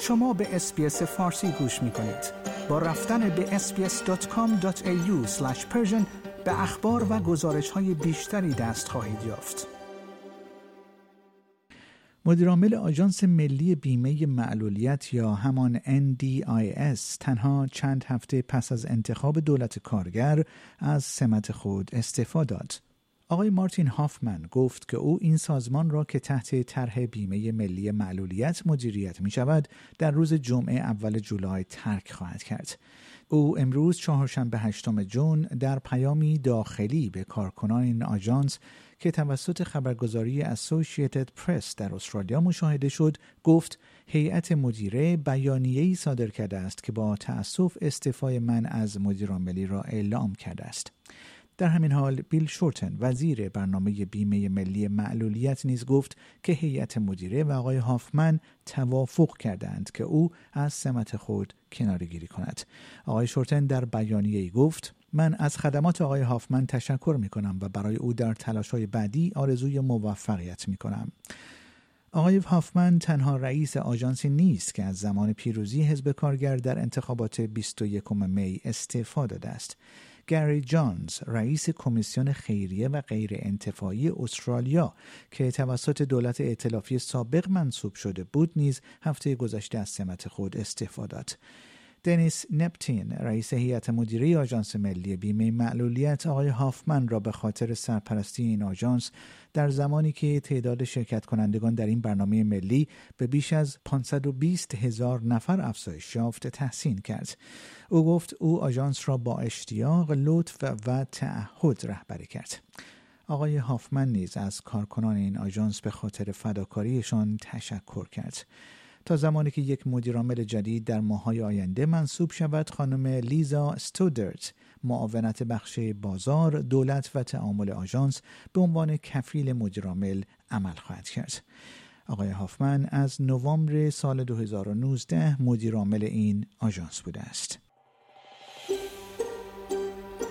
شما به اسپیس فارسی گوش می کنید. با رفتن به sbs.com.au به اخبار و گزارش های بیشتری دست خواهید یافت. مدیرعامل آژانس ملی بیمه معلولیت یا همان NDIS تنها چند هفته پس از انتخاب دولت کارگر از سمت خود استعفا داد. آقای مارتین هافمن گفت که او این سازمان را که تحت طرح بیمه ملی معلولیت مدیریت می شود در روز جمعه اول جولای ترک خواهد کرد. او امروز چهارشنبه هشتم جون در پیامی داخلی به کارکنان این آژانس که توسط خبرگزاری اسوسییتد پرس در استرالیا مشاهده شد گفت هیئت مدیره بیانیه‌ای صادر کرده است که با تأسف استعفای من از مدیرعاملی را اعلام کرده است در همین حال بیل شورتن وزیر برنامه بیمه ملی معلولیت نیز گفت که هیئت مدیره و آقای هافمن توافق کردند که او از سمت خود کنارگیری کند آقای شورتن در بیانیه ای گفت من از خدمات آقای هافمن تشکر می کنم و برای او در تلاش های بعدی آرزوی موفقیت می کنم. آقای هافمن تنها رئیس آژانسی نیست که از زمان پیروزی حزب کارگر در انتخابات 21 می استعفا داده است. گری جانز رئیس کمیسیون خیریه و غیر انتفاعی استرالیا که توسط دولت ائتلافی سابق منصوب شده بود نیز هفته گذشته از سمت خود استعفا داد. دنیس نپتین رئیس هیئت مدیره آژانس ملی بیمه معلولیت آقای هافمن را به خاطر سرپرستی این آژانس در زمانی که تعداد شرکت کنندگان در این برنامه ملی به بیش از 520 هزار نفر افزایش یافت تحسین کرد. او گفت او آژانس را با اشتیاق لطف و تعهد رهبری کرد. آقای هافمن نیز از کارکنان این آژانس به خاطر فداکاریشان تشکر کرد. تا زمانی که یک مدیرعامل جدید در ماهای آینده منصوب شود خانم لیزا ستودرت معاونت بخش بازار دولت و تعامل آژانس به عنوان کفیل مدیرعامل عمل خواهد کرد. آقای هافمن از نوامبر سال 2019 مدیرعامل این آژانس بوده است.